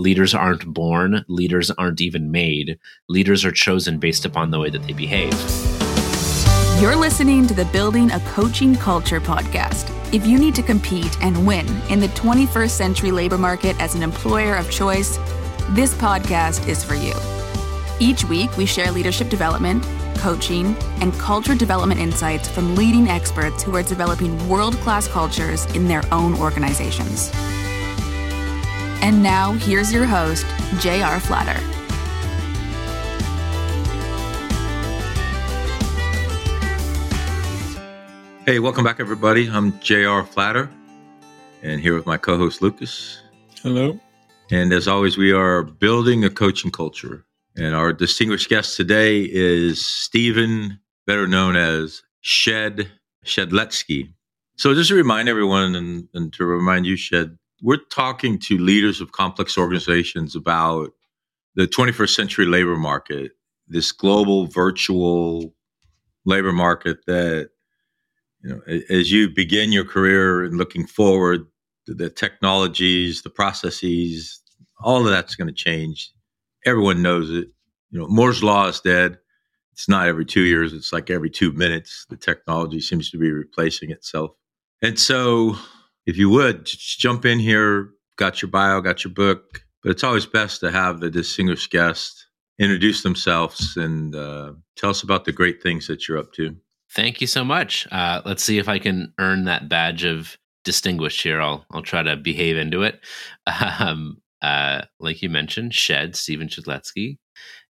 Leaders aren't born, leaders aren't even made. Leaders are chosen based upon the way that they behave. You're listening to the Building a Coaching Culture podcast. If you need to compete and win in the 21st century labor market as an employer of choice, this podcast is for you. Each week, we share leadership development, coaching, and culture development insights from leading experts who are developing world class cultures in their own organizations. And now, here's your host, J.R. Flatter. Hey, welcome back, everybody. I'm J.R. Flatter, and here with my co host, Lucas. Hello. And as always, we are building a coaching culture. And our distinguished guest today is Stephen, better known as Shed Shedletzky. So just to remind everyone and, and to remind you, Shed, we're talking to leaders of complex organizations about the 21st century labor market, this global virtual labor market that, you know, as you begin your career and looking forward, the technologies, the processes, all of that's going to change. Everyone knows it. You know, Moore's law is dead. It's not every two years, it's like every two minutes. The technology seems to be replacing itself. And so if you would jump in here, got your bio, got your book, but it's always best to have the distinguished guest introduce themselves and uh, tell us about the great things that you're up to. Thank you so much. Uh, let's see if I can earn that badge of distinguished here. I'll I'll try to behave into it. Um, uh, like you mentioned, Shed Stephen Shedletzky,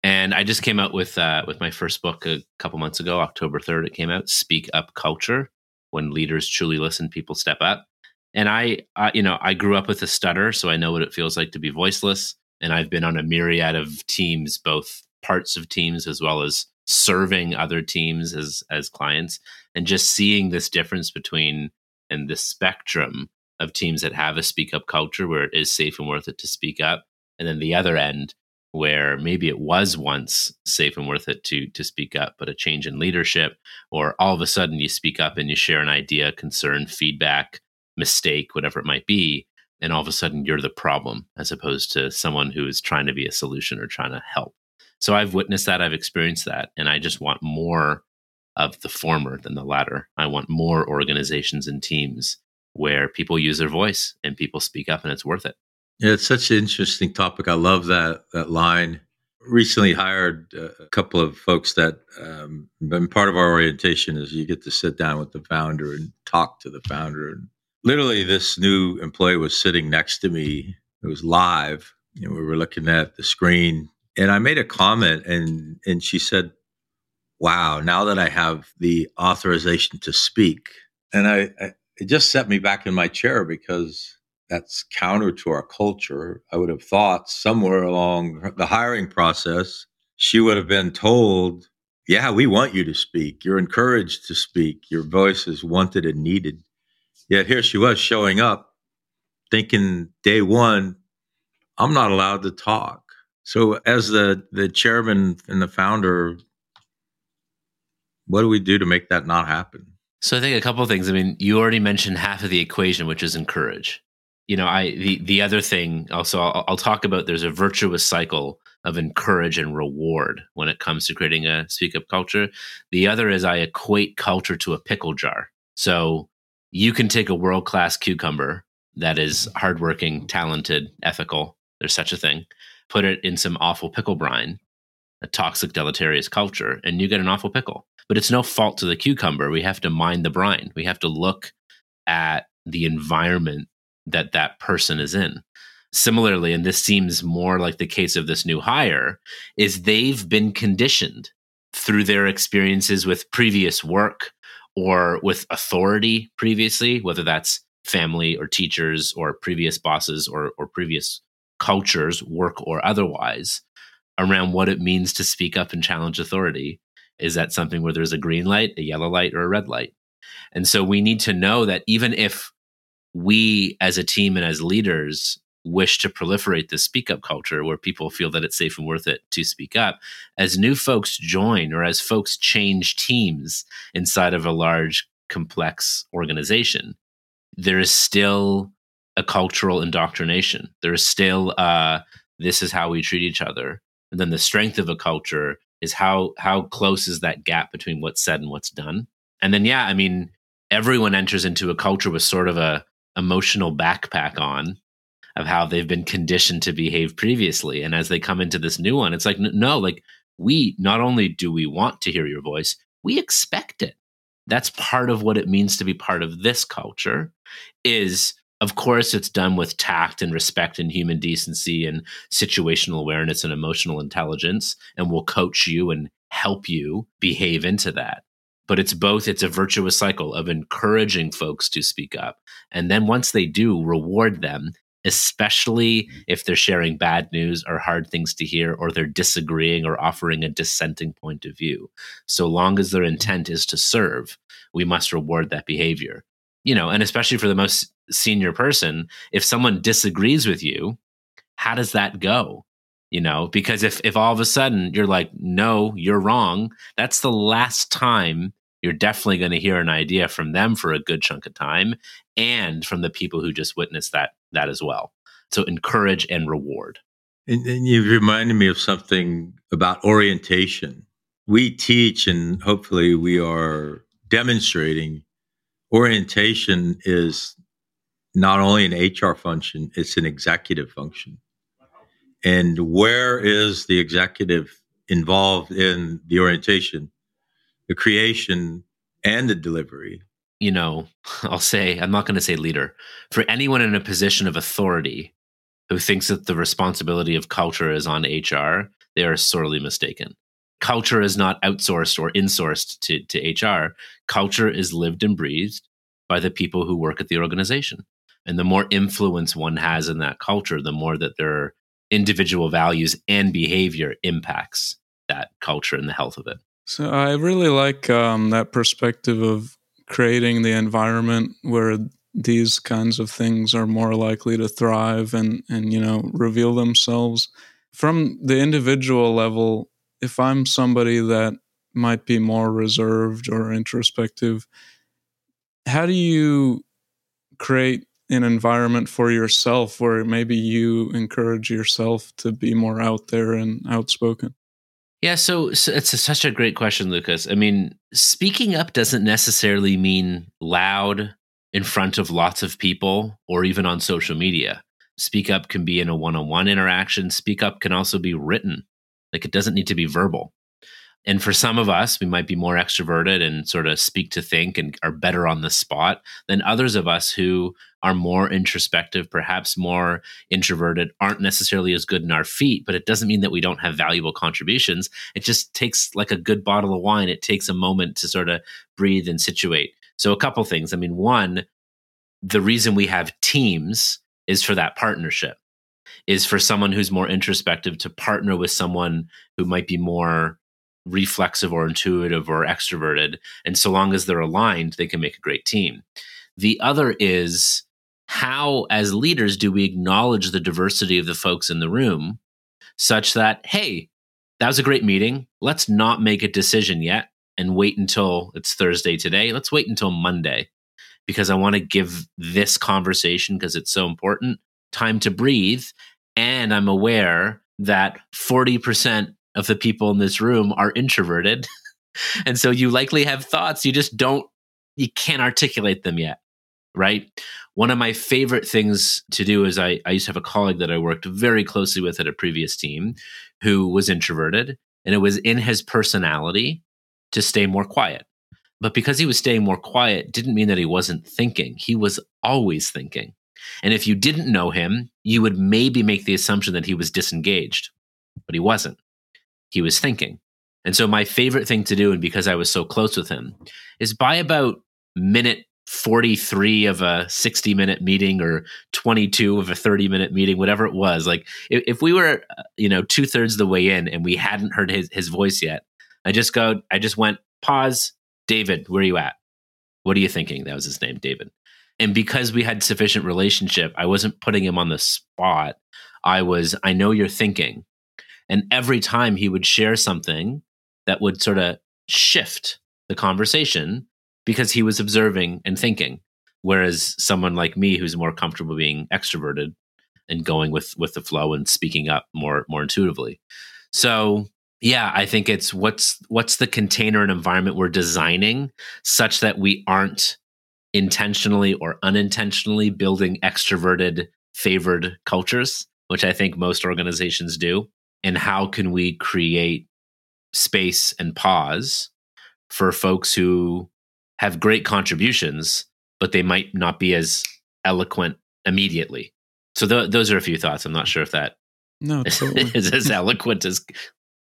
and I just came out with uh, with my first book a couple months ago, October third. It came out. Speak Up Culture: When Leaders Truly Listen, People Step Up and I, I, you know i grew up with a stutter so i know what it feels like to be voiceless. And i've been on a myriad of teams both parts of teams as well as serving other teams as as clients. And just seeing this difference between and the spectrum of teams that have a speak up culture where it is safe and worth it to speak up and then the other end where maybe it was once safe and worth it to to speak up but a change in leadership or all of a sudden you speak up and you share an idea concern feedback mistake, whatever it might be, and all of a sudden you're the problem as opposed to someone who is trying to be a solution or trying to help. So I've witnessed that, I've experienced that, and I just want more of the former than the latter. I want more organizations and teams where people use their voice and people speak up and it's worth it. Yeah, it's such an interesting topic. I love that that line. Recently hired a couple of folks that um, been part of our orientation is you get to sit down with the founder and talk to the founder and literally this new employee was sitting next to me. It was live and we were looking at the screen and i made a comment and and she said wow now that i have the authorization to speak and i, I it just set me back in my chair because that's counter to our culture. I would have thought somewhere along the hiring process she would have been told yeah we want you to speak. You're encouraged to speak. Your voice is wanted and needed Yet here she was showing up thinking day one, I'm not allowed to talk. So as the the chairman and the founder, what do we do to make that not happen? So I think a couple of things. I mean, you already mentioned half of the equation, which is encourage. You know, I the the other thing also I'll, I'll talk about. There's a virtuous cycle of encourage and reward when it comes to creating a speak up culture. The other is I equate culture to a pickle jar. So you can take a world class cucumber that is hardworking, talented, ethical. There's such a thing. Put it in some awful pickle brine, a toxic, deleterious culture, and you get an awful pickle. But it's no fault to the cucumber. We have to mind the brine. We have to look at the environment that that person is in. Similarly, and this seems more like the case of this new hire, is they've been conditioned through their experiences with previous work or with authority previously, whether that's family or teachers or previous bosses or, or previous cultures, work or otherwise, around what it means to speak up and challenge authority. Is that something where there's a green light, a yellow light, or a red light? And so we need to know that even if we as a team and as leaders wish to proliferate this speak up culture where people feel that it's safe and worth it to speak up. As new folks join or as folks change teams inside of a large, complex organization, there is still a cultural indoctrination. There is still uh, this is how we treat each other, and then the strength of a culture is how how close is that gap between what's said and what's done. And then yeah, I mean, everyone enters into a culture with sort of a emotional backpack on of how they've been conditioned to behave previously, and as they come into this new one, it's like no, like we not only do we want to hear your voice, we expect it. That's part of what it means to be part of this culture is of course it's done with tact and respect and human decency and situational awareness and emotional intelligence and we'll coach you and help you behave into that. But it's both it's a virtuous cycle of encouraging folks to speak up. And then once they do reward them especially if they're sharing bad news or hard things to hear or they're disagreeing or offering a dissenting point of view. So long as their intent is to serve we must reward that behavior. You know and especially for the most senior person if someone disagrees with you how does that go? You know because if if all of a sudden you're like no you're wrong that's the last time you're definitely going to hear an idea from them for a good chunk of time and from the people who just witnessed that that as well. So encourage and reward. And, and you reminded me of something about orientation. We teach and hopefully we are demonstrating orientation is not only an HR function, it's an executive function. And where is the executive involved in the orientation, the creation, and the delivery? You know, I'll say, I'm not going to say leader. For anyone in a position of authority who thinks that the responsibility of culture is on HR, they are sorely mistaken. Culture is not outsourced or insourced to, to HR. Culture is lived and breathed by the people who work at the organization. And the more influence one has in that culture, the more that their individual values and behavior impacts that culture and the health of it. So I really like um, that perspective of creating the environment where these kinds of things are more likely to thrive and and you know reveal themselves from the individual level if i'm somebody that might be more reserved or introspective how do you create an environment for yourself where maybe you encourage yourself to be more out there and outspoken? Yeah, so, so it's a, such a great question, Lucas. I mean, speaking up doesn't necessarily mean loud in front of lots of people or even on social media. Speak up can be in a one on one interaction. Speak up can also be written. Like it doesn't need to be verbal. And for some of us, we might be more extroverted and sort of speak to think and are better on the spot than others of us who are more introspective, perhaps more introverted, aren't necessarily as good in our feet, but it doesn't mean that we don't have valuable contributions. It just takes like a good bottle of wine, it takes a moment to sort of breathe and situate. So, a couple things. I mean, one, the reason we have teams is for that partnership, is for someone who's more introspective to partner with someone who might be more reflexive or intuitive or extroverted. And so long as they're aligned, they can make a great team. The other is how, as leaders, do we acknowledge the diversity of the folks in the room such that, hey, that was a great meeting. Let's not make a decision yet and wait until it's Thursday today. Let's wait until Monday because I want to give this conversation, because it's so important, time to breathe. And I'm aware that 40% of the people in this room are introverted. and so you likely have thoughts, you just don't, you can't articulate them yet. Right. One of my favorite things to do is I, I used to have a colleague that I worked very closely with at a previous team who was introverted, and it was in his personality to stay more quiet. But because he was staying more quiet didn't mean that he wasn't thinking. He was always thinking. And if you didn't know him, you would maybe make the assumption that he was disengaged, but he wasn't he was thinking. And so my favorite thing to do, and because I was so close with him, is by about minute 43 of a 60 minute meeting or 22 of a 30 minute meeting, whatever it was, like if, if we were, uh, you know, two thirds of the way in and we hadn't heard his, his voice yet, I just go, I just went, pause, David, where are you at? What are you thinking? That was his name, David. And because we had sufficient relationship, I wasn't putting him on the spot. I was, I know you're thinking. And every time he would share something that would sort of shift the conversation because he was observing and thinking. whereas someone like me who's more comfortable being extroverted and going with with the flow and speaking up more more intuitively. So yeah, I think it's what's what's the container and environment we're designing such that we aren't intentionally or unintentionally building extroverted favored cultures, which I think most organizations do. And how can we create space and pause for folks who have great contributions, but they might not be as eloquent immediately. So th- those are a few thoughts. I'm not sure if that no, totally. is as eloquent as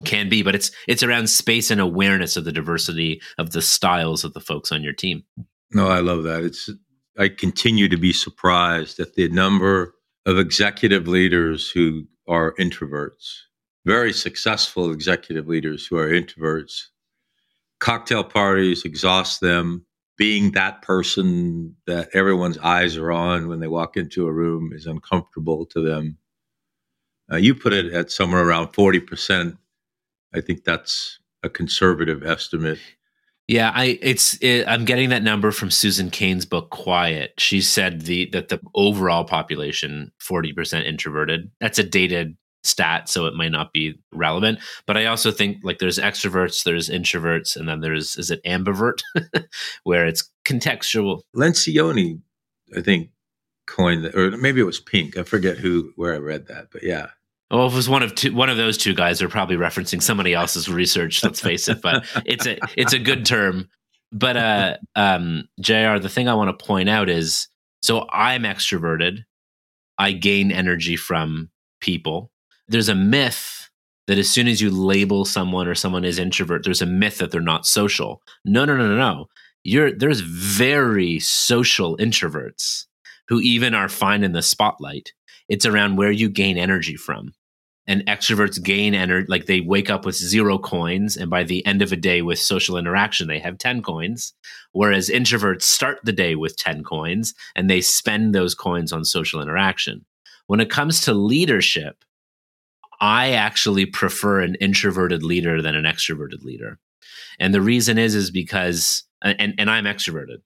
can be, but it's it's around space and awareness of the diversity of the styles of the folks on your team. No, I love that. It's I continue to be surprised at the number of executive leaders who are introverts. Very successful executive leaders who are introverts. Cocktail parties exhaust them. Being that person that everyone's eyes are on when they walk into a room is uncomfortable to them. Uh, you put it at somewhere around 40%. I think that's a conservative estimate. Yeah, I it's it, I'm getting that number from Susan Cain's book Quiet. She said the that the overall population 40% introverted. That's a dated stat so it might not be relevant but i also think like there's extroverts there's introverts and then there's is it ambivert where it's contextual lencioni i think coined that or maybe it was pink i forget who where i read that but yeah well, if it was one of two, one of those two guys, they're probably referencing somebody else's research. Let's face it, but it's a it's a good term. But uh, um, Jr. The thing I want to point out is, so I'm extroverted. I gain energy from people. There's a myth that as soon as you label someone or someone is introvert, there's a myth that they're not social. No, no, no, no, no. You're there's very social introverts who even are fine in the spotlight. It's around where you gain energy from and extroverts gain energy like they wake up with zero coins and by the end of a day with social interaction they have 10 coins whereas introverts start the day with 10 coins and they spend those coins on social interaction when it comes to leadership i actually prefer an introverted leader than an extroverted leader and the reason is is because and, and i'm extroverted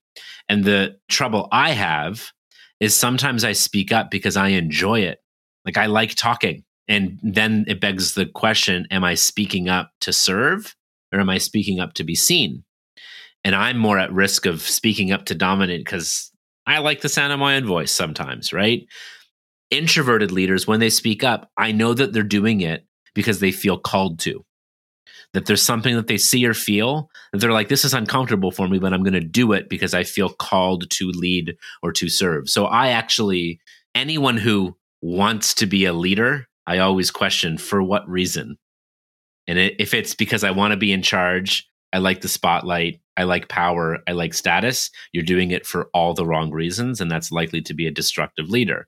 and the trouble i have is sometimes i speak up because i enjoy it like i like talking and then it begs the question Am I speaking up to serve or am I speaking up to be seen? And I'm more at risk of speaking up to dominate because I like the sound of my own voice sometimes, right? Introverted leaders, when they speak up, I know that they're doing it because they feel called to. That there's something that they see or feel that they're like, this is uncomfortable for me, but I'm going to do it because I feel called to lead or to serve. So I actually, anyone who wants to be a leader I always question for what reason. And if it's because I want to be in charge, I like the spotlight, I like power, I like status, you're doing it for all the wrong reasons. And that's likely to be a destructive leader.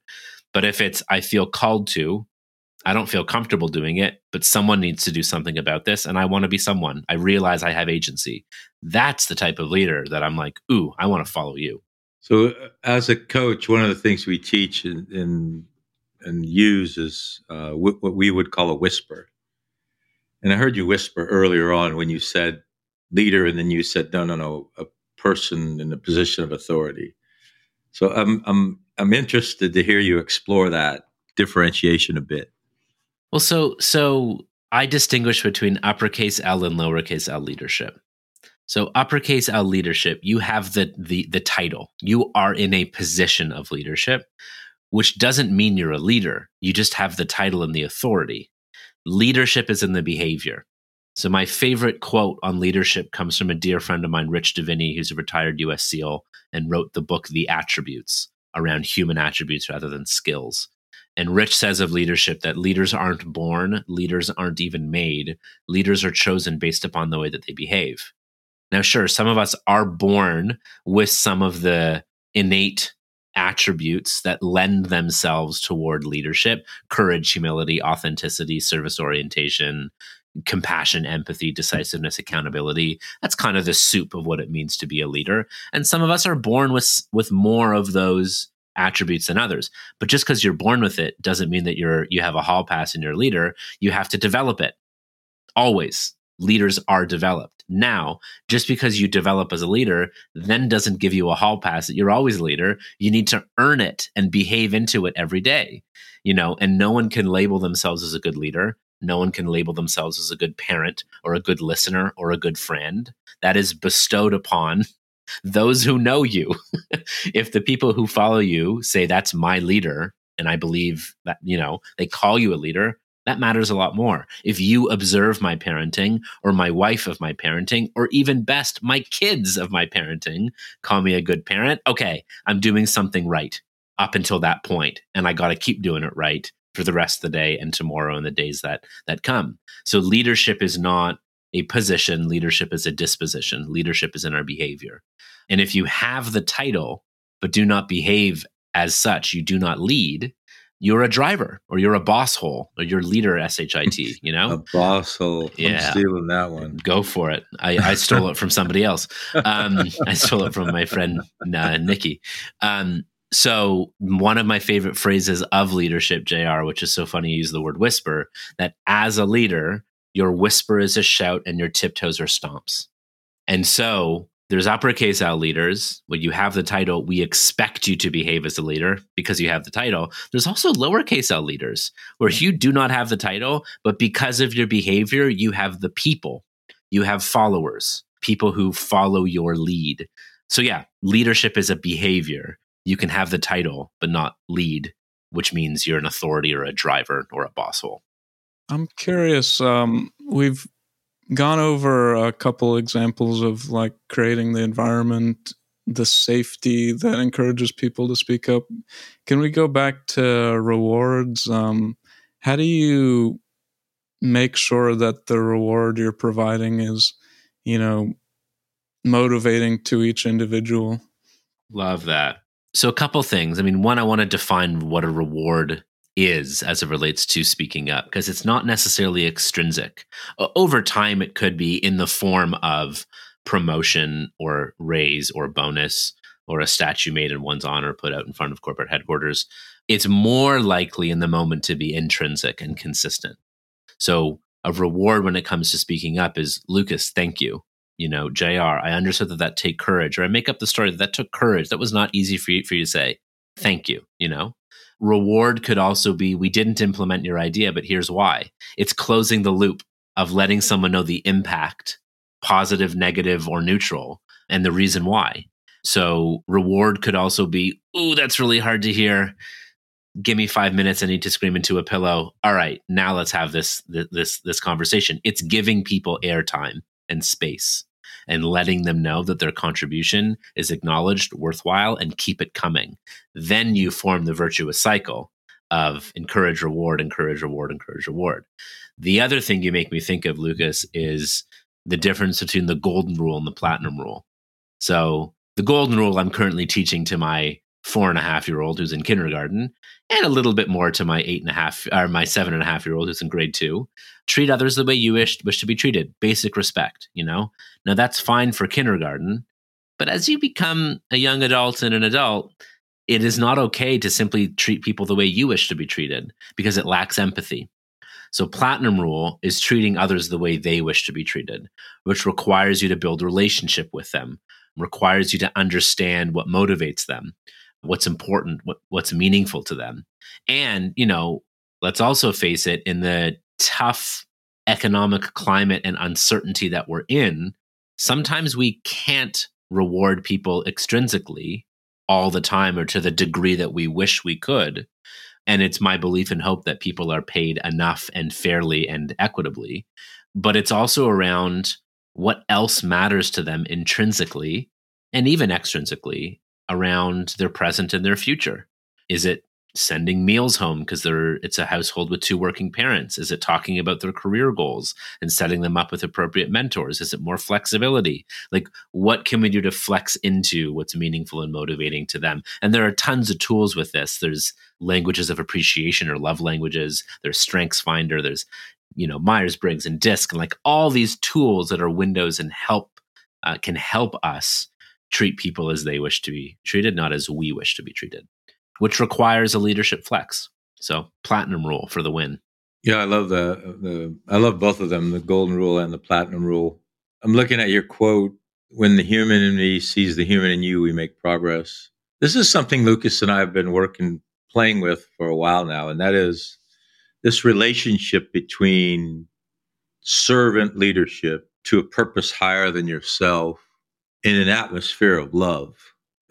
But if it's, I feel called to, I don't feel comfortable doing it, but someone needs to do something about this. And I want to be someone. I realize I have agency. That's the type of leader that I'm like, ooh, I want to follow you. So, uh, as a coach, one of the things we teach in, in and use is uh, what we would call a whisper. And I heard you whisper earlier on when you said leader, and then you said no, no, no, a person in a position of authority. So I'm I'm I'm interested to hear you explore that differentiation a bit. Well, so so I distinguish between uppercase L and lowercase L leadership. So uppercase L leadership, you have the the the title. You are in a position of leadership which doesn't mean you're a leader. You just have the title and the authority. Leadership is in the behavior. So, my favorite quote on leadership comes from a dear friend of mine, Rich Diviney, who's a retired US SEAL and wrote the book, The Attributes, around human attributes rather than skills. And Rich says of leadership that leaders aren't born, leaders aren't even made. Leaders are chosen based upon the way that they behave. Now, sure, some of us are born with some of the innate attributes that lend themselves toward leadership courage, humility, authenticity, service orientation, compassion, empathy, decisiveness, accountability. That's kind of the soup of what it means to be a leader. And some of us are born with with more of those attributes than others. But just because you're born with it doesn't mean that you're you have a hall pass in your leader. You have to develop it. Always. leaders are developed. Now, just because you develop as a leader then doesn't give you a hall pass that you're always a leader. You need to earn it and behave into it every day. You know, and no one can label themselves as a good leader. No one can label themselves as a good parent or a good listener or a good friend. That is bestowed upon those who know you. if the people who follow you say that's my leader, and I believe that, you know, they call you a leader, that matters a lot more. If you observe my parenting or my wife of my parenting, or even best, my kids of my parenting, call me a good parent, okay, I'm doing something right up until that point, and I got to keep doing it right for the rest of the day and tomorrow and the days that that come. So leadership is not a position, leadership is a disposition. Leadership is in our behavior. And if you have the title but do not behave as such, you do not lead, you're a driver or you're a boss hole or you're leader shit you know? A boss hole. Yeah. I'm stealing that one. Go for it. I, I stole it from somebody else. Um, i stole it from my friend uh, nikki. Um, so one of my favorite phrases of leadership jr which is so funny you use the word whisper that as a leader your whisper is a shout and your tiptoes are stomps and so there's uppercase L leaders. When you have the title, we expect you to behave as a leader because you have the title. There's also lowercase L leaders where you do not have the title, but because of your behavior, you have the people, you have followers, people who follow your lead. So, yeah, leadership is a behavior. You can have the title, but not lead, which means you're an authority or a driver or a boss hole. I'm curious. Um, we've gone over a couple examples of like creating the environment the safety that encourages people to speak up can we go back to rewards um, how do you make sure that the reward you're providing is you know motivating to each individual love that so a couple things i mean one i want to define what a reward is as it relates to speaking up because it's not necessarily extrinsic. over time, it could be in the form of promotion or raise or bonus or a statue made in one's honor put out in front of corporate headquarters. It's more likely in the moment to be intrinsic and consistent. So, a reward when it comes to speaking up is Lucas, thank you. You know, JR, I understood that that take courage, or I make up the story that that took courage. That was not easy for you, for you to say. Thank you. You know, Reward could also be we didn't implement your idea, but here's why. It's closing the loop of letting someone know the impact, positive, negative, or neutral, and the reason why. So reward could also be, ooh, that's really hard to hear. Give me five minutes. I need to scream into a pillow. All right, now let's have this this this conversation. It's giving people airtime and space and letting them know that their contribution is acknowledged, worthwhile, and keep it coming. Then you form the virtuous cycle of encourage, reward, encourage, reward, encourage, reward. The other thing you make me think of, Lucas, is the difference between the golden rule and the platinum rule. So, the golden rule I'm currently teaching to my four and a half year old who's in kindergarten, and a little bit more to my eight and a half or my seven and a half year old who's in grade two. Treat others the way you wish wish to be treated. Basic respect, you know. Now that's fine for kindergarten, but as you become a young adult and an adult, it is not okay to simply treat people the way you wish to be treated because it lacks empathy. So, platinum rule is treating others the way they wish to be treated, which requires you to build relationship with them, requires you to understand what motivates them, what's important, what, what's meaningful to them. And, you know, let's also face it, in the tough economic climate and uncertainty that we're in, sometimes we can't reward people extrinsically all the time or to the degree that we wish we could. And it's my belief and hope that people are paid enough and fairly and equitably. But it's also around what else matters to them intrinsically and even extrinsically around their present and their future? Is it sending meals home because they're it's a household with two working parents? Is it talking about their career goals and setting them up with appropriate mentors? Is it more flexibility? Like what can we do to flex into what's meaningful and motivating to them? And there are tons of tools with this. There's languages of appreciation or love languages, there's strengths finder, there's you know Myers-Briggs and DISC and like all these tools that are windows and help uh, can help us treat people as they wish to be treated, not as we wish to be treated, which requires a leadership flex. So, platinum rule for the win. Yeah, I love the the I love both of them, the golden rule and the platinum rule. I'm looking at your quote when the human in me sees the human in you, we make progress. This is something Lucas and I have been working playing with for a while now, and that is this relationship between servant leadership to a purpose higher than yourself in an atmosphere of love.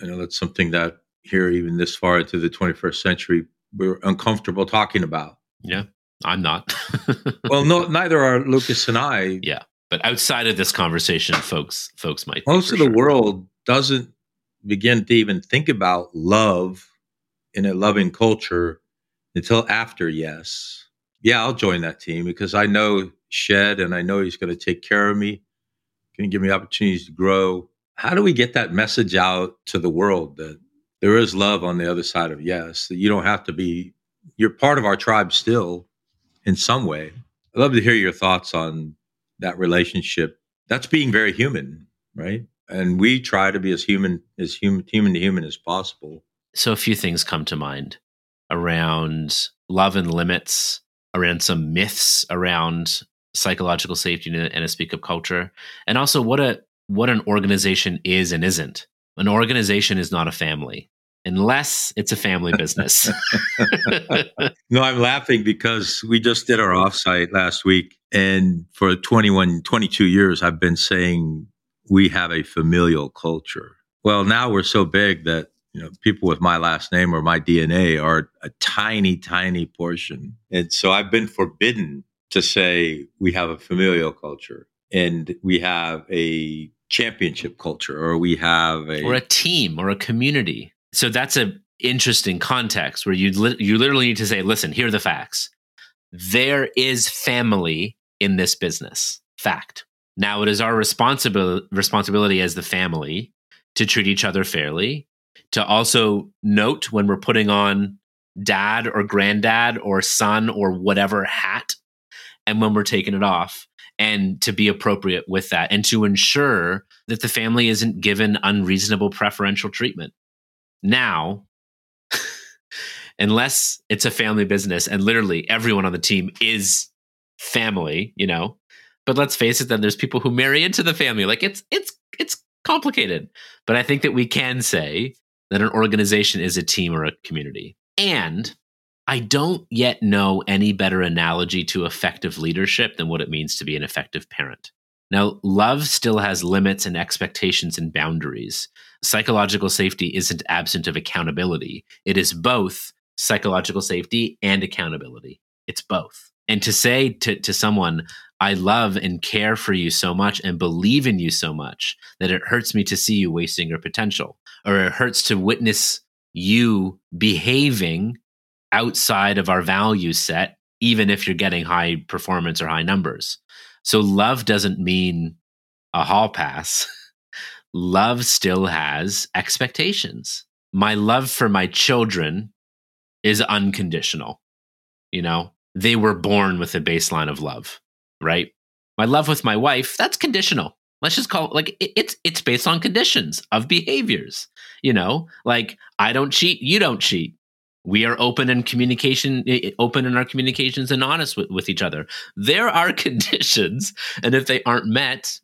You know that's something that here, even this far into the 21st century, we're uncomfortable talking about. Yeah, I'm not. well, no, neither are Lucas and I. Yeah, but outside of this conversation, folks, folks might. Most of sure. the world doesn't begin to even think about love in a loving culture until after yes. Yeah, I'll join that team because I know Shed and I know he's going to take care of me, going to give me opportunities to grow. How do we get that message out to the world that there is love on the other side of yes, that you don't have to be, you're part of our tribe still in some way? I'd love to hear your thoughts on that relationship. That's being very human, right? And we try to be as human as human, human to human as possible. So a few things come to mind around love and limits, around some myths around psychological safety and a speak up culture, and also what a what an organization is and isn't. An organization is not a family unless it's a family business. no, I'm laughing because we just did our offsite last week. And for 21, 22 years, I've been saying we have a familial culture. Well, now we're so big that you know people with my last name or my DNA are a tiny, tiny portion. And so I've been forbidden to say we have a familial culture and we have a championship culture or we have a or a team or a community. So that's a interesting context where you li- you literally need to say listen here are the facts. There is family in this business. Fact. Now it is our responsibility responsibility as the family to treat each other fairly to also note when we're putting on dad or granddad or son or whatever hat and when we're taking it off and to be appropriate with that and to ensure that the family isn't given unreasonable preferential treatment. Now, unless it's a family business and literally everyone on the team is family, you know, but let's face it, then there's people who marry into the family. Like it's it's it's complicated. But I think that we can say that an organization is a team or a community. And I don't yet know any better analogy to effective leadership than what it means to be an effective parent. Now, love still has limits and expectations and boundaries. Psychological safety isn't absent of accountability, it is both psychological safety and accountability. It's both. And to say to, to someone, I love and care for you so much and believe in you so much that it hurts me to see you wasting your potential, or it hurts to witness you behaving outside of our value set, even if you're getting high performance or high numbers. So love doesn't mean a hall pass. love still has expectations. My love for my children is unconditional. You know, they were born with a baseline of love, right? My love with my wife, that's conditional. Let's just call it like it's it's based on conditions of behaviors. You know, like I don't cheat, you don't cheat we are open in communication open in our communications and honest with, with each other. There are conditions and if they aren't met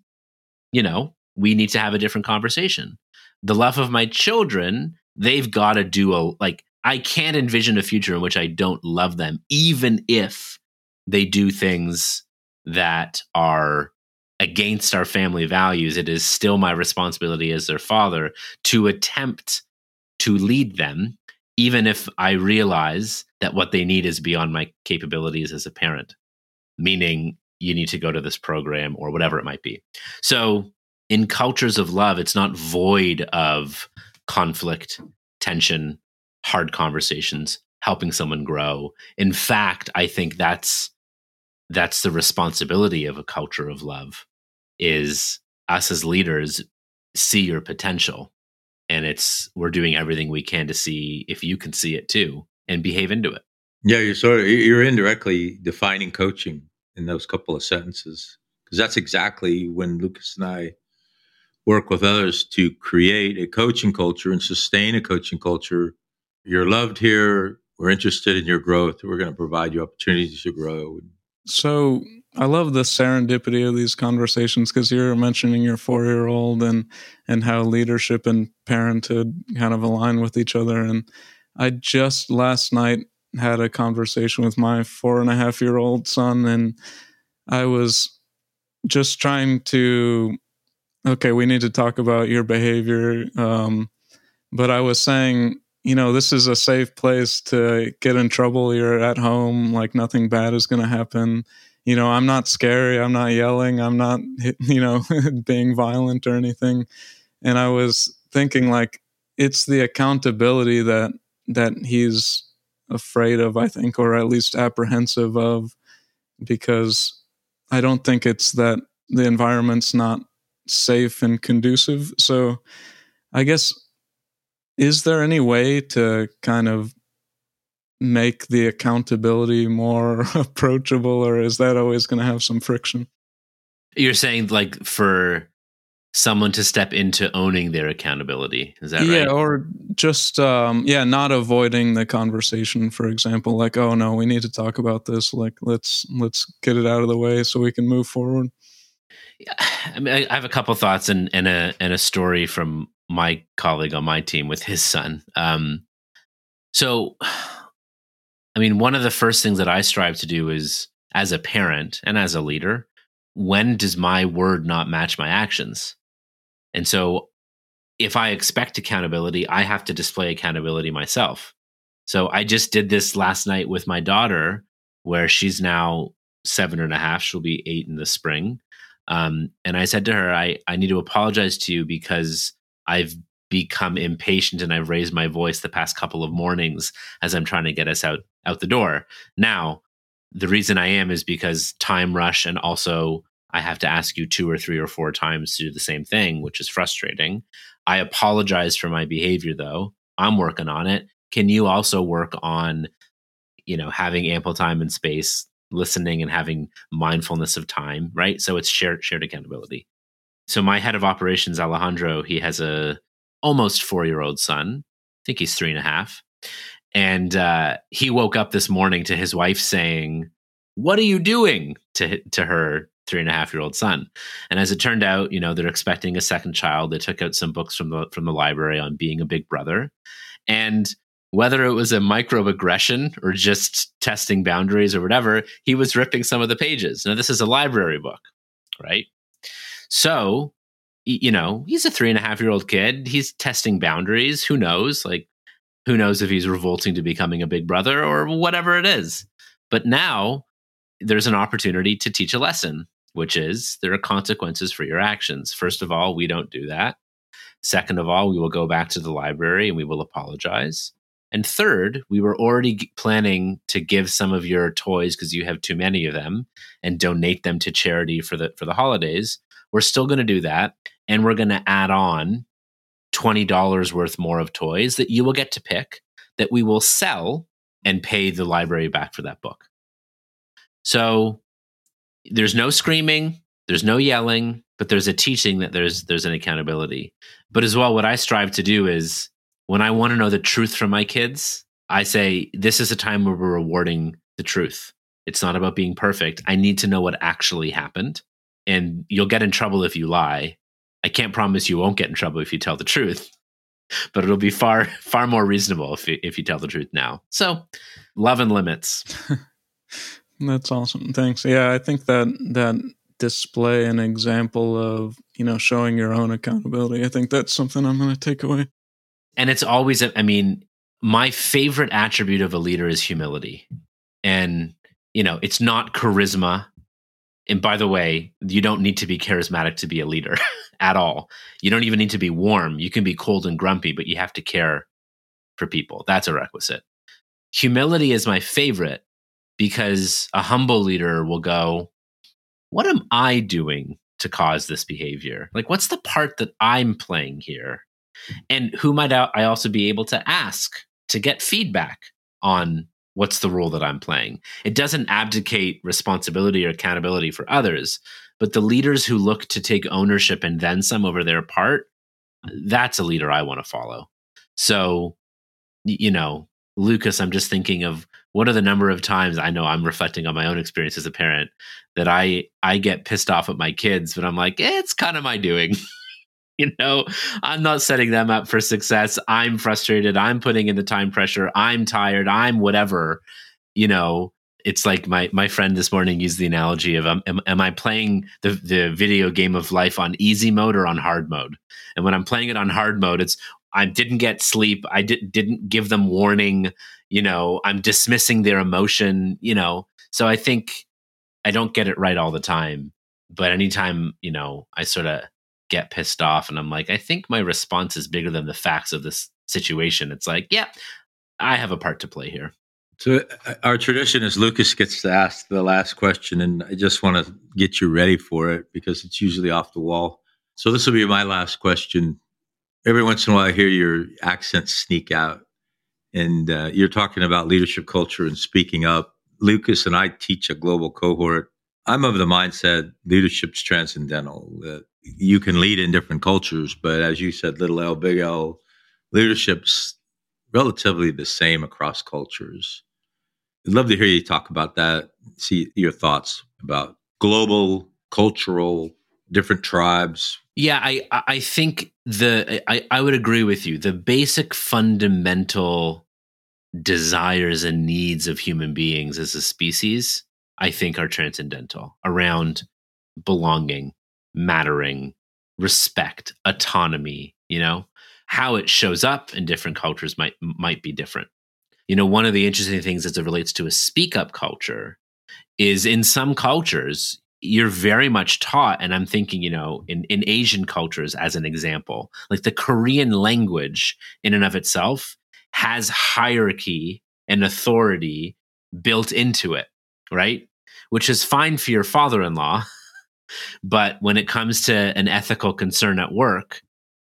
you know we need to have a different conversation. The love of my children they've got to do a like i can't envision a future in which i don't love them even if they do things that are against our family values. It is still my responsibility as their father to attempt to lead them even if I realize that what they need is beyond my capabilities as a parent, meaning you need to go to this program or whatever it might be. So, in cultures of love, it's not void of conflict, tension, hard conversations, helping someone grow. In fact, I think that's that's the responsibility of a culture of love is us as leaders see your potential and it's we're doing everything we can to see if you can see it too and behave into it yeah you're sort of you're indirectly defining coaching in those couple of sentences because that's exactly when lucas and i work with others to create a coaching culture and sustain a coaching culture you're loved here we're interested in your growth. We're going to provide you opportunities to grow. So I love the serendipity of these conversations because you're mentioning your four year old and and how leadership and parenthood kind of align with each other. And I just last night had a conversation with my four and a half year old son, and I was just trying to okay, we need to talk about your behavior. Um, but I was saying, you know, this is a safe place to get in trouble. You're at home, like nothing bad is going to happen you know i'm not scary i'm not yelling i'm not you know being violent or anything. And i was thinking like it's the accountability that that he's afraid of i think or at least apprehensive of because i don't think it's that the environment's not safe and conducive. So i guess is there any way to kind of make the accountability more approachable or is that always going to have some friction? You're saying like for someone to step into owning their accountability is that yeah, right? yeah or just um yeah not avoiding the conversation for example like oh no we need to talk about this like let's let's get it out of the way so we can move forward. Yeah, i mean i, I have a couple thoughts and and a and a story from my colleague on my team with his son. Um so I mean, one of the first things that I strive to do is as a parent and as a leader, when does my word not match my actions? And so if I expect accountability, I have to display accountability myself. So I just did this last night with my daughter, where she's now seven and a half. She'll be eight in the spring. Um, and I said to her, I, I need to apologize to you because I've become impatient and I've raised my voice the past couple of mornings as I'm trying to get us out out the door. Now, the reason I am is because time rush and also I have to ask you two or three or four times to do the same thing, which is frustrating. I apologize for my behavior though. I'm working on it. Can you also work on you know having ample time and space listening and having mindfulness of time right so it's shared shared accountability so my head of operations alejandro he has a almost four year old son. I think he's three and a half. And uh, he woke up this morning to his wife saying, What are you doing to, to her three and a half year old son? And as it turned out, you know, they're expecting a second child. They took out some books from the, from the library on being a big brother. And whether it was a microaggression or just testing boundaries or whatever, he was ripping some of the pages. Now, this is a library book, right? So you know, he's a three and a half year old kid. He's testing boundaries. Who knows? Like, who knows if he's revolting to becoming a big brother or whatever it is. But now there's an opportunity to teach a lesson, which is there are consequences for your actions. First of all, we don't do that. Second of all, we will go back to the library and we will apologize. And third, we were already planning to give some of your toys because you have too many of them and donate them to charity for the for the holidays. We're still going to do that. And we're going to add on $20 worth more of toys that you will get to pick that we will sell and pay the library back for that book. So there's no screaming, there's no yelling, but there's a teaching that there's there's an accountability. But as well what I strive to do is when I want to know the truth from my kids, I say this is a time where we're rewarding the truth. It's not about being perfect. I need to know what actually happened and you'll get in trouble if you lie. I can't promise you won't get in trouble if you tell the truth, but it'll be far far more reasonable if you, if you tell the truth now. So, love and limits. That's awesome. Thanks. Yeah, I think that that display an example of you know showing your own accountability. I think that's something I'm going to take away. And it's always, I mean, my favorite attribute of a leader is humility, and you know, it's not charisma and by the way, you don't need to be charismatic to be a leader at all. You don't even need to be warm. You can be cold and grumpy, but you have to care for people. That's a requisite. Humility is my favorite because a humble leader will go, What am I doing to cause this behavior? Like, what's the part that I'm playing here? And who might I also be able to ask to get feedback on what's the role that I'm playing? It doesn't abdicate responsibility or accountability for others, but the leaders who look to take ownership and then some over their part, that's a leader I want to follow. So, you know, Lucas, I'm just thinking of what are the number of times I know I'm reflecting on my own experience as a parent that I I get pissed off at my kids, but I'm like, eh, it's kind of my doing. you know, I'm not setting them up for success. I'm frustrated. I'm putting in the time pressure. I'm tired. I'm whatever. You know, it's like my my friend this morning used the analogy of um, am, am I playing the the video game of life on easy mode or on hard mode? And when I'm playing it on hard mode, it's I didn't get sleep. I did, didn't give them warning. You know, I'm dismissing their emotion. You know, so I think I don't get it right all the time. But anytime you know, I sort of get pissed off, and I'm like, I think my response is bigger than the facts of this situation. It's like, yeah, I have a part to play here. So uh, our tradition is Lucas gets to ask the last question, and I just want to get you ready for it because it's usually off the wall. So this will be my last question. Every once in a while, I hear your accent sneak out, and uh, you're talking about leadership culture and speaking up. Lucas and I teach a global cohort. I'm of the mindset leadership's transcendental. That you can lead in different cultures, but as you said, little L, big L, leadership's relatively the same across cultures. I'd love to hear you talk about that. See your thoughts about global, cultural, different tribes. Yeah, I I think the I, I would agree with you. The basic fundamental desires and needs of human beings as a species, I think, are transcendental around belonging, mattering, respect, autonomy. You know, how it shows up in different cultures might might be different you know, one of the interesting things as it relates to a speak up culture is in some cultures, you're very much taught, and I'm thinking, you know, in, in Asian cultures as an example, like the Korean language in and of itself has hierarchy and authority built into it, right? Which is fine for your father in law. But when it comes to an ethical concern at work,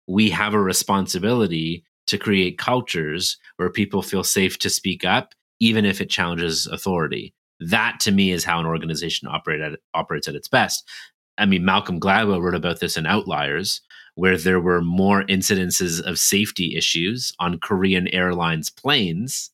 we have a responsibility to create cultures where people feel safe to speak up, even if it challenges authority. That to me is how an organization operate at, operates at its best. I mean, Malcolm Gladwell wrote about this in Outliers, where there were more incidences of safety issues on Korean Airlines planes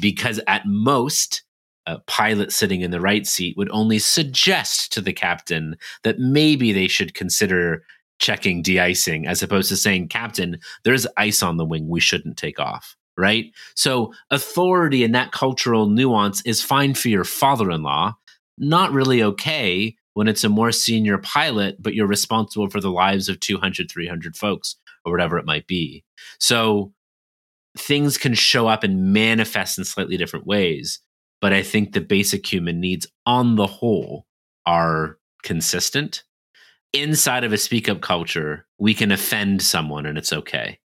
because at most, a pilot sitting in the right seat would only suggest to the captain that maybe they should consider checking de-icing as opposed to saying captain there's ice on the wing. We shouldn't take off. Right? So authority and that cultural nuance is fine for your father-in-law. Not really okay when it's a more senior pilot but you're responsible for the lives of 200 300 folks or whatever it might be. So things can show up and manifest in slightly different ways but i think the basic human needs on the whole are consistent inside of a speak up culture, we can offend someone and it's okay.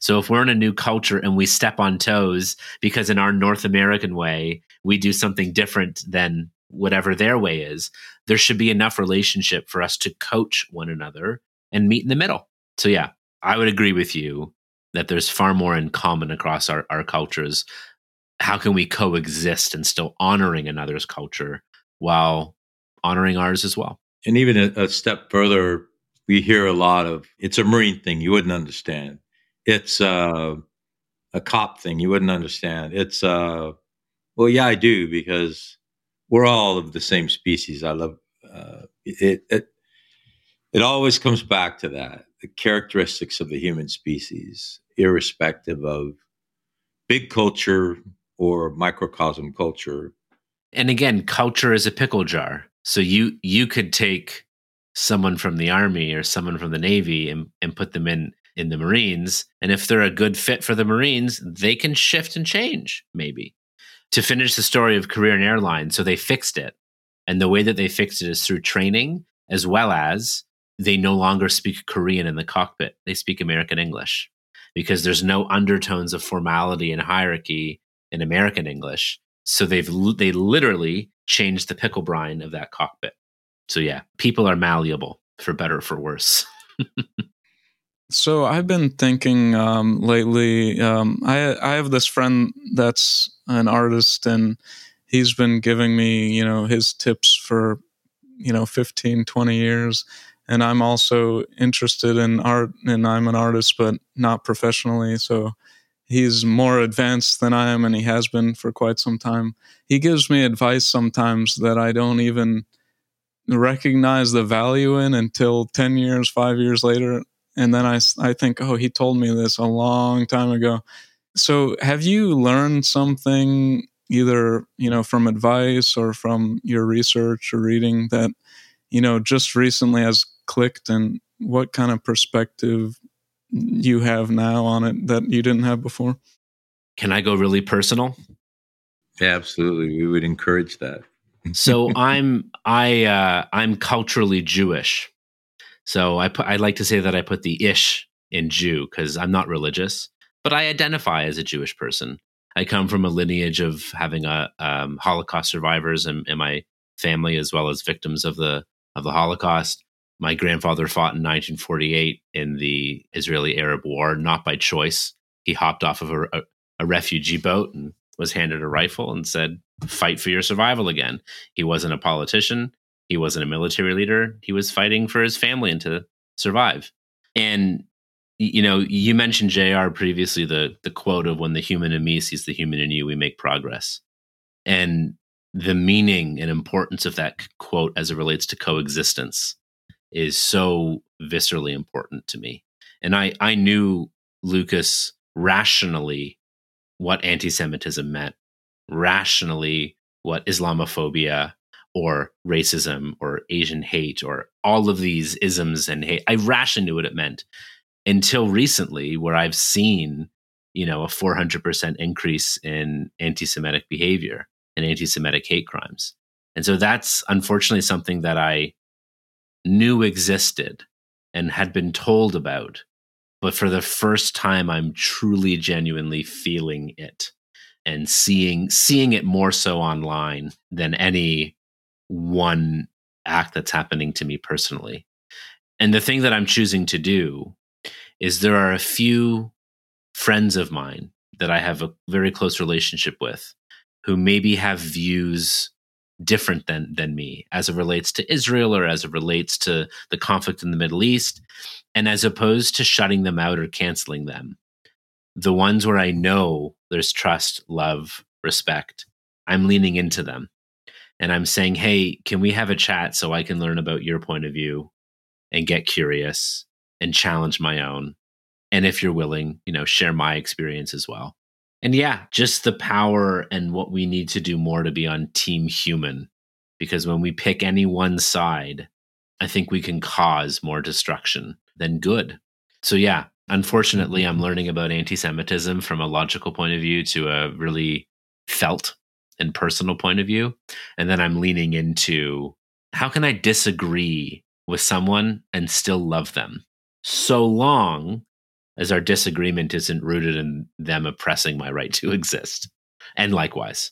So if we're in a new culture and we step on toes because in our North American way, we do something different than whatever their way is, there should be enough relationship for us to coach one another and meet in the middle. So yeah, I would agree with you that there's far more in common across our, our cultures. How can we coexist and still honoring another's culture while honoring ours as well? And even a, a, step further, we hear a lot of it's a Marine thing you wouldn't understand. It's uh, a cop thing you wouldn't understand. It's uh, well, yeah, I do because we're all of the same species. I love uh, it. It it always comes back to that the characteristics of the human species, irrespective of big culture or microcosm culture. And again, culture is a pickle jar so you you could take someone from the army or someone from the navy and, and put them in in the marines and if they're a good fit for the marines they can shift and change maybe. To finish the story of Korean Airlines so they fixed it. And the way that they fixed it is through training as well as they no longer speak korean in the cockpit. They speak american english because there's no undertones of formality and hierarchy in american english. So they've they literally changed the pickle brine of that cockpit. So yeah, people are malleable for better for worse. so I've been thinking um, lately. Um, I I have this friend that's an artist, and he's been giving me you know his tips for you know 15 20 years and i'm also interested in art and i'm an artist but not professionally so he's more advanced than I am, and he has been for quite some time. He gives me advice sometimes that I don't even recognize the value in until 10 years, five years later. And then I, I think, oh, he told me this a long time ago. So have you learned something either, you know, from advice or from your research or reading that, you know, just recently has clicked and what kind of perspective you have now on it that you didn't have before? Can I go really personal? Yeah, absolutely. We would encourage that. so I'm I uh, I'm culturally Jewish. So I put I like to say that I put the ish in Jew because I'm not religious, but I identify as a Jewish person. I come from a lineage of having a um, Holocaust survivors in, in my family as well as victims of the of the Holocaust. My grandfather fought in 1948 in the Israeli Arab War, not by choice. He hopped off of a, a, a refugee boat and was handed a rifle and said, fight for your survival again. He wasn't a politician. He wasn't a military leader. He was fighting for his family and to survive. And you know, you mentioned JR previously the the quote of when the human in me sees the human in you, we make progress. And the meaning and importance of that quote as it relates to coexistence is so viscerally important to me. And I I knew Lucas rationally what anti-Semitism meant rationally what Islamophobia or racism or Asian hate or all of these isms and hate. I rationally knew what it meant until recently, where I've seen, you know, a 400% increase in anti Semitic behavior and anti Semitic hate crimes. And so that's unfortunately something that I knew existed and had been told about. But for the first time, I'm truly, genuinely feeling it and seeing seeing it more so online than any one act that's happening to me personally. And the thing that I'm choosing to do is there are a few friends of mine that I have a very close relationship with who maybe have views different than than me as it relates to Israel or as it relates to the conflict in the Middle East and as opposed to shutting them out or canceling them the ones where I know there's trust, love, respect, I'm leaning into them. And I'm saying, hey, can we have a chat so I can learn about your point of view and get curious and challenge my own? And if you're willing, you know, share my experience as well. And yeah, just the power and what we need to do more to be on team human. Because when we pick any one side, I think we can cause more destruction than good. So yeah, Unfortunately, I'm learning about anti Semitism from a logical point of view to a really felt and personal point of view. And then I'm leaning into how can I disagree with someone and still love them so long as our disagreement isn't rooted in them oppressing my right to exist. And likewise.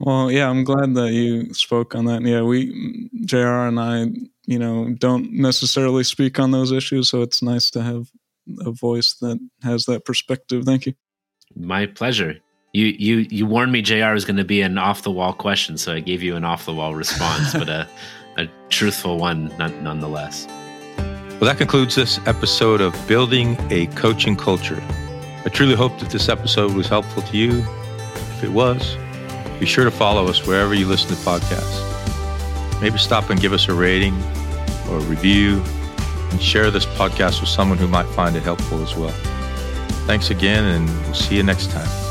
Well, yeah, I'm glad that you spoke on that. Yeah, we, JR and I, you know, don't necessarily speak on those issues. So it's nice to have a voice that has that perspective. Thank you. My pleasure. You you you warned me JR was going to be an off the wall question, so I gave you an off the wall response, but a a truthful one nonetheless. Well, that concludes this episode of Building a Coaching Culture. I truly hope that this episode was helpful to you. If it was, be sure to follow us wherever you listen to podcasts. Maybe stop and give us a rating or a review and share this podcast with someone who might find it helpful as well. Thanks again, and we'll see you next time.